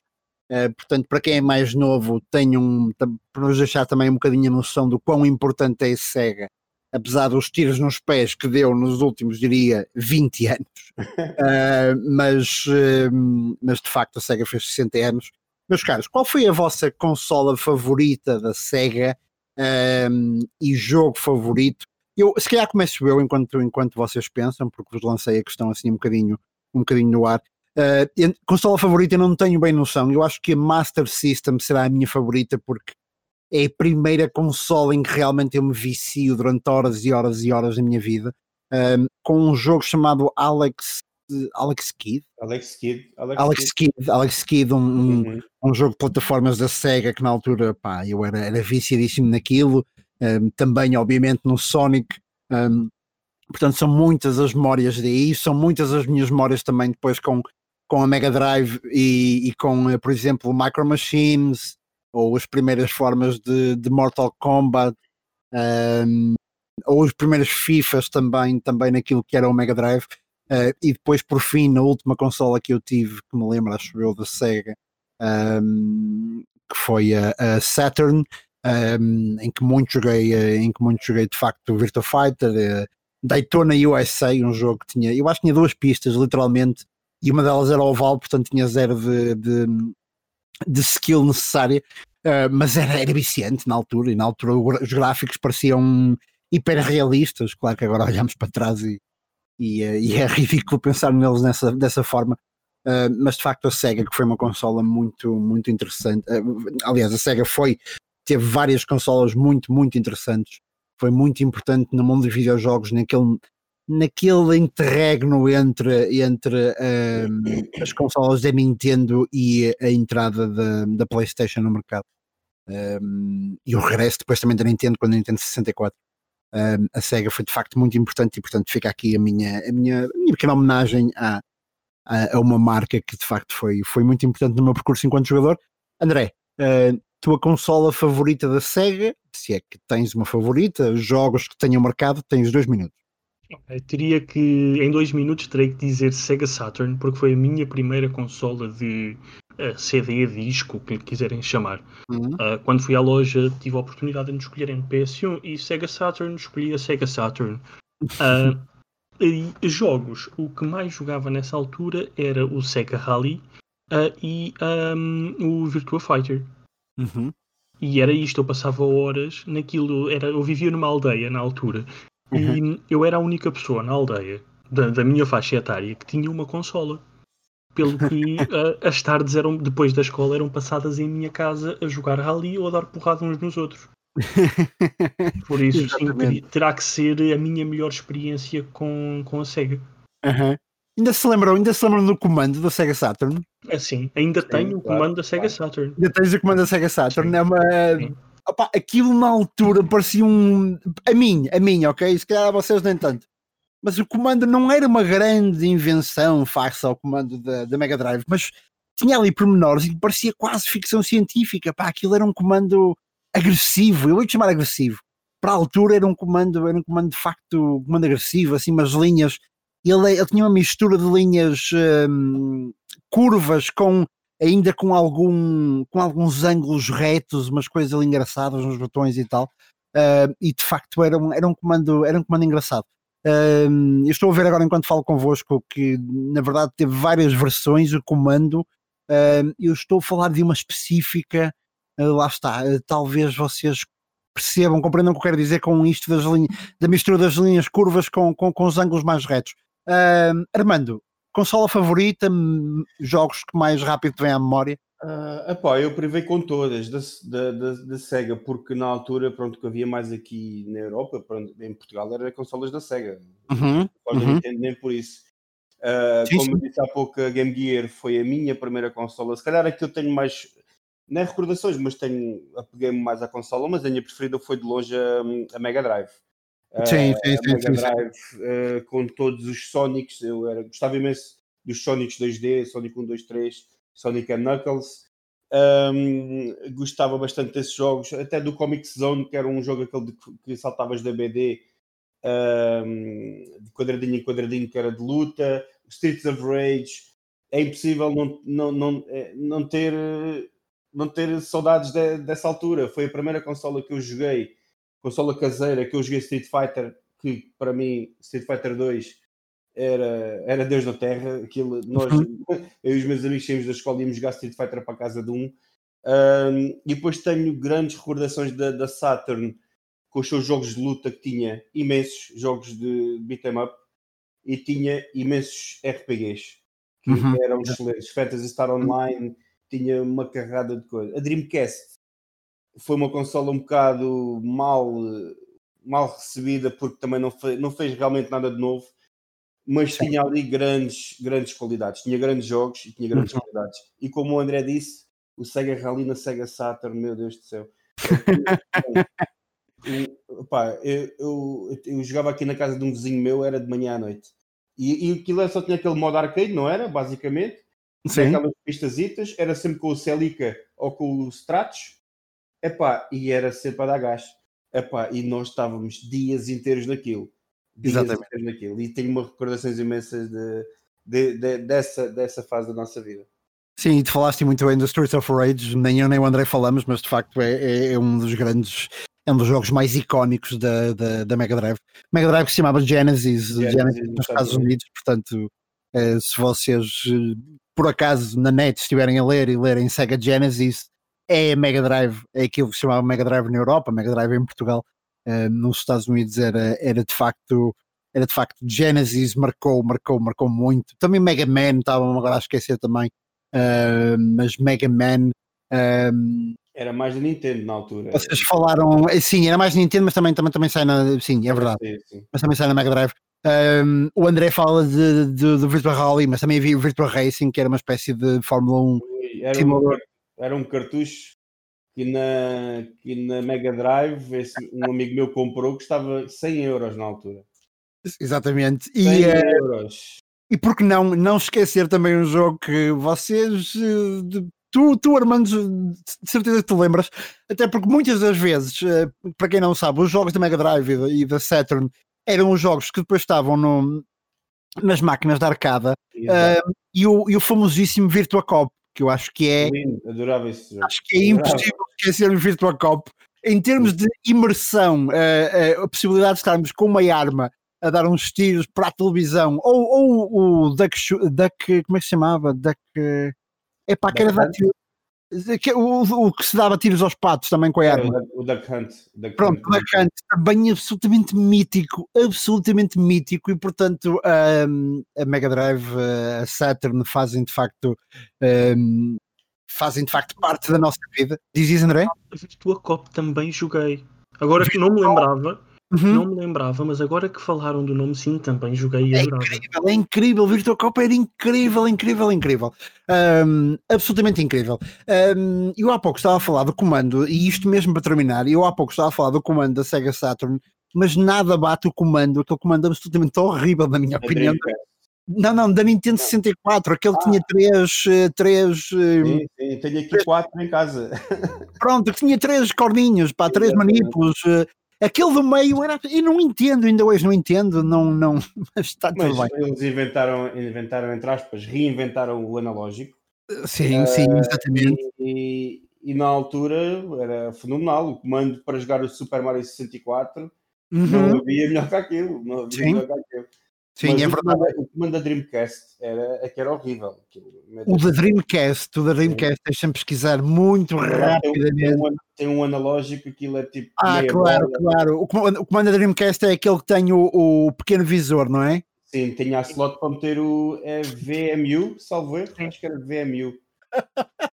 S1: portanto, para quem é mais novo, tenham para nos deixar também um bocadinho a noção do quão importante é a SEGA apesar dos tiros nos pés que deu nos últimos, diria, 20 anos, uh, mas, uh, mas de facto a SEGA fez 60 anos. Meus caros, qual foi a vossa consola favorita da SEGA uh, e jogo favorito? Eu, se calhar começo eu enquanto, enquanto vocês pensam, porque vos lancei a questão assim um bocadinho, um bocadinho no ar. Uh, consola favorita eu não tenho bem noção, eu acho que a Master System será a minha favorita porque é a primeira console em que realmente eu me vicio durante horas e horas e horas da minha vida, um, com um jogo chamado Alex Alex Kidd.
S3: Alex Kidd.
S1: Alex, Alex Kidd. Kidd. Alex Kidd, um, uhum. um, jogo de plataformas da SEGA que na altura pá, eu era, era viciadíssimo naquilo. Um, também, obviamente, no Sonic. Um, portanto, são muitas as memórias daí, são muitas as minhas memórias também depois com, com a Mega Drive e, e com, eh, por exemplo, Micro Machines, ou as primeiras formas de, de Mortal Kombat, um, ou os primeiros FIFAs também, também naquilo que era o Mega Drive, uh, e depois por fim na última consola que eu tive, que me lembro, acho eu, da Sega, um, que foi a, a Saturn, um, em que muito joguei, uh, em que muito joguei de facto Virtua Fighter, uh, Daytona USA, um jogo que tinha, eu acho que tinha duas pistas, literalmente, e uma delas era oval, portanto tinha zero de, de, de skill necessária, uh, mas era, era viciante na altura, e na altura os gráficos pareciam hiper realistas, claro que agora olhamos para trás e, e, uh, e é ridículo pensar neles nessa, dessa forma, uh, mas de facto a SEGA que foi uma consola muito, muito interessante, aliás a SEGA foi, teve várias consolas muito, muito interessantes, foi muito importante no mundo dos videojogos naquele naquele interregno entre, entre as consolas da Nintendo e a entrada da, da PlayStation no mercado. Um, e o regresso depois também da Nintendo quando a Nintendo 64. um, a SEGA foi de facto muito importante e portanto fica aqui a minha, a minha, a minha pequena homenagem a, a, a, uma marca que de facto foi, foi muito importante no meu percurso enquanto jogador. André, uh, tua consola favorita da SEGA, se é que tens uma favorita, jogos que tenham marcado, tens dois minutos.
S2: Eu teria que, em dois minutos, terei que dizer Sega Saturn, porque foi a minha primeira consola de uh, CD, disco, que quiserem chamar. Uhum. Uh, quando fui à loja, tive a oportunidade de escolher entre PS1 e Sega Saturn, escolhi a Sega Saturn. Uh, e jogos, o que mais jogava nessa altura era o Sega Rally e um, o Virtua Fighter.
S1: Uhum.
S2: E era isto, eu passava horas naquilo, era, eu vivia numa aldeia na altura Uhum. E eu era a única pessoa na aldeia, da, da minha faixa etária, que tinha uma consola. Pelo que uh, as tardes eram, depois da escola eram passadas em minha casa a jogar rally ou a dar porrada uns nos outros. Por isso, sim, terá que ser a minha melhor experiência com, com a SEGA.
S1: Uhum. Ainda se lembram, ainda se lembram do comando da Sega Saturn?
S2: É sim, ainda sim, tenho claro, o comando da Sega claro. Saturn.
S1: Ainda tens o comando da Sega Saturn, sim. é uma. Sim opa, aquilo na altura parecia um. A mim, a mim, ok? Se calhar a vocês nem tanto. Mas o comando não era uma grande invenção face ao comando da, da Mega Drive, mas tinha ali pormenores e parecia quase ficção científica. Pá, aquilo era um comando agressivo, eu vou chamar agressivo. Para a altura era um comando, era um comando de facto, um comando agressivo, assim, umas linhas. Ele, ele tinha uma mistura de linhas hum, curvas com ainda com, algum, com alguns ângulos retos, umas coisas ali engraçadas nos botões e tal. Uh, e de facto era um, era um, comando, era um comando engraçado. Uh, eu estou a ver agora enquanto falo convosco que na verdade teve várias versões o comando. Uh, eu estou a falar de uma específica, lá está, talvez vocês percebam, compreendam o que eu quero dizer com isto das linhas, da mistura das linhas curvas com, com, com os ângulos mais retos. Armando, Consola favorita, jogos que mais rápido te vem à memória?
S3: Uh, epá, eu privei com todas da, da, da, Sega, porque na altura, pronto, que havia mais aqui na Europa, pronto, em Portugal, era consolas da Sega.
S1: Uhum,
S3: uhum. Não nem por isso. Uh, sim, como sim. disse há pouco, a Game Gear foi a minha primeira consola. Se calhar é que eu tenho mais, nem recordações, mas tenho, apeguei-me mais à consola, mas a minha preferida foi de longe a, a Mega Drive.
S1: Sim, sim, sim,
S3: Mega Drive uh, com todos os Sonics. Eu era, gostava imenso dos Sonics 2D, Sonic 1, 2, 3, Sonic and Knuckles. Um, gostava bastante desses jogos, até do Comic Zone, que era um jogo aquele de, que saltavas da BD um, de quadradinho em quadradinho, que era de luta, Streets of Rage. É impossível não, não, não, é, não, ter, não ter saudades de, dessa altura. Foi a primeira consola que eu joguei consola caseira que eu joguei Street Fighter, que para mim Street Fighter 2 era, era Deus na Terra. Aquilo, nós, uhum. eu e os meus amigos saímos da escola e íamos jogar Street Fighter para a casa de um. um e depois tenho grandes recordações da, da Saturn com os seus jogos de luta que tinha imensos jogos de beat'em up e tinha imensos RPGs que uhum. eram excelentes. Fantasy Star Online tinha uma carrada de coisas. A Dreamcast foi uma consola um bocado mal, mal recebida porque também não, fez, não fez realmente nada de novo, mas Sim. tinha ali grandes, grandes qualidades, tinha grandes jogos e tinha grandes uhum. qualidades. E como o André disse, o Sega Rally na Sega Saturn, meu Deus do céu. eu, pá, eu, eu, eu, jogava aqui na casa de um vizinho meu, era de manhã à noite. E, e aquilo só tinha aquele modo arcade, não era? Basicamente.
S1: Sim.
S3: Aquelas pistazitas, era sempre com o Celica ou com o Stratos Epá, e era sempre para dar gás. Epá, e nós estávamos dias inteiros naquilo. Dias Exatamente. inteiros naquilo. E tenho recordações imensas de, de, de, dessa, dessa fase da nossa vida.
S1: Sim, e te falaste muito bem do Streets of Rage, nem eu nem o André falamos, mas de facto é, é, é um dos grandes, é um dos jogos mais icónicos da, da, da Mega Drive. Mega Drive que se chamava Genesis, Genesis, Genesis nos Estados Unidos, portanto, é, se vocês por acaso na net estiverem a ler e lerem Sega Genesis, é a Mega Drive, é aquilo que se chamava Mega Drive na Europa, Mega Drive em Portugal, uh, nos Estados Unidos era, era de facto era de facto Genesis marcou, marcou, marcou muito. Também Mega Man, estava agora a esquecer também, uh, mas Mega Man. Um,
S3: era mais da Nintendo na altura.
S1: Vocês falaram, eh, sim, era mais Nintendo, mas também, também, também sai na. Sim, é verdade. Sim, sim. Mas também sai na Mega Drive. Um, o André fala de, de, de Virtual Rally, mas também havia o Virtual Racing, que era uma espécie de Fórmula 1
S3: era, um, era um cartucho que na, que na Mega Drive esse, um amigo meu comprou que estava 100 euros na altura.
S1: Exatamente.
S3: 100
S1: E, eh,
S3: euros.
S1: e por que não, não esquecer também um jogo que vocês, eh, tu, tu Armando, de certeza que te lembras, até porque muitas das vezes, eh, para quem não sabe, os jogos da Mega Drive e da- da Saturn eram os jogos que depois estavam no, nas máquinas de arcada
S3: Exato.
S1: e o, e o famosíssimo Virtua Cop, que eu acho que é
S3: Lindo, adorava
S1: acho que é impossível esquecer o Virtua Cop. Em termos de imersão, eh, eh, a possibilidade de estarmos com uma arma a dar uns tiros para a televisão, ou, ou o Duck, Duck, como é que se chamava? Duck. É para tiro- que- o, o que se dava tiros aos patos também com a
S3: Era
S1: arma.
S3: o Duck- o Duck Hunt. Duck
S1: Pronto,
S3: Hunt.
S1: Duck Hunt também absolutamente mítico, absolutamente mítico, e portanto a Mega Drive, a Saturn fazem de facto ahm, fazem de facto parte da nossa vida. Dizes André?
S2: A Virtua Cop também joguei. Agora que não me lembrava,
S1: Uhum.
S2: não me lembrava, mas agora que falaram do nome, sim, também joguei e
S1: É
S2: adorava.
S1: incrível, é incrível, Virtual Cop era incrível, incrível, incrível. Ahm, absolutamente incrível. Ahm, eu há pouco estava a falar do comando, e isto mesmo para terminar, eu há pouco estava a falar do comando da Sega Saturn, mas nada bate o comando, aquele comando absolutamente horrível, na minha
S3: A
S1: opinião. Não, não, da Nintendo 64, aquele que tinha três, eh, três eh,
S3: Sim, sim, tenho aqui quatro em casa.
S1: pronto, que tinha três corninhos, pá, três
S3: Exatamente.
S1: Aquele do meio era. Eu não entendo, ainda hoje não entendo, não, não, mas está tudo
S3: Mas
S1: bem.
S3: eles inventaram, inventaram, entre aspas, reinventaram o analógico.
S1: Sim, sim, exatamente.
S3: E, e na altura era fenomenal. O comando para jogar o Super Mario 64
S1: Uhum,
S3: não havia melhor que aquilo. Não havia
S1: Sim.
S3: melhor que aquilo.
S1: Sim,
S3: Mas
S1: é verdade.
S3: o comando da Dreamcast era, é que era horrível.
S1: O da Dreamcast, o da Dreamcast, deixa-me pesquisar muito
S3: um- tem
S1: rapidamente.
S3: um, tem um analógico, aquilo é tipo.
S1: Ah, claro,
S3: bola.
S1: claro. O comando, o comando da Dreamcast é aquele que tem o, o pequeno visor, não é?
S3: Sim, tinha a slot para meter o é VMU, salvo erro. Acho que era VMU.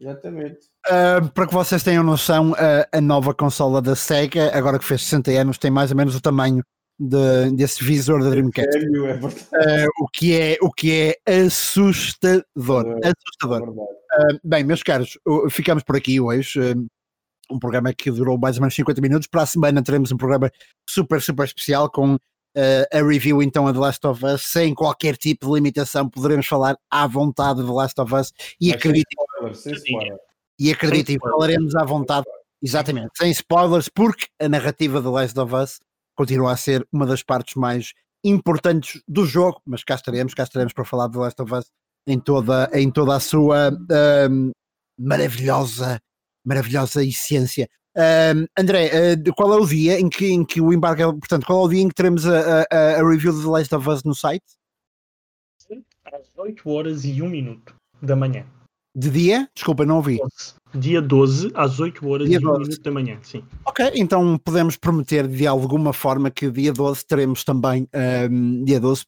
S3: Exatamente.
S1: Ah, para que vocês tenham noção, ah, a nova consola da Sega, agora que fez 60 anos, tem mais ou menos o tamanho de- desse visor da Dreamcast.
S3: É verdade.
S1: Ah, o, que é, o que é assustador.
S3: É
S1: Assustador.
S3: verdade.
S1: Bem, meus caros, ficamos por aqui hoje. Um um programa que durou mais ou menos 50 minutos. Para a semana teremos um programa super, super especial com uh, a review então a The Last of Us, sem qualquer tipo de limitação. Poderemos falar à vontade de The Last of Us e
S3: Mas
S1: acreditem,
S3: spoiler, sem spoiler.
S1: e acreditem, falaremos à vontade, exatamente, sem spoilers, porque a narrativa de The Last of Us continua a ser uma das partes mais importantes do jogo, mas cá estaremos, cá estaremos para falar de The Last of Us em toda, em toda a sua um, maravilhosa, maravilhosa essência. Um, André, uh, qual é o dia em que, em que o embarque, portanto, qual é o dia em que teremos a, a, a review de The Last of Us no site?
S2: Às 8 horas e 1 minuto da manhã.
S1: De dia? Desculpa, não ouvi.
S2: 12. Dia 12, às 8 horas
S1: Dia
S2: e 1
S1: 12.
S2: minuto da manhã, sim.
S1: Ok, então podemos prometer de alguma forma que dia 12 teremos também, um, dia 12,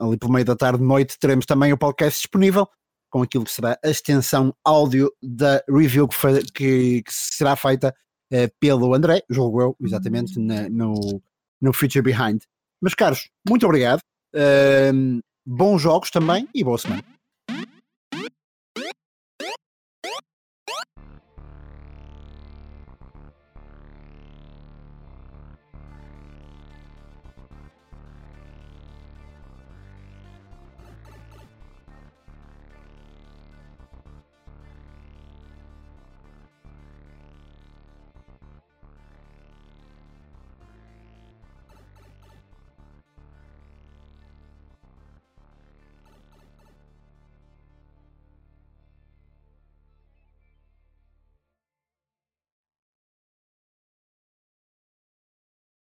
S1: ali pelo meio da tarde, noite, teremos também o podcast disponível com aquilo que será a extensão áudio da review que, foi- que- que será feita eh, pelo André, julgo eu, exatamente, na- no, no Future Behind. Meus caros, muito obrigado, um, bons jogos também e boa semana.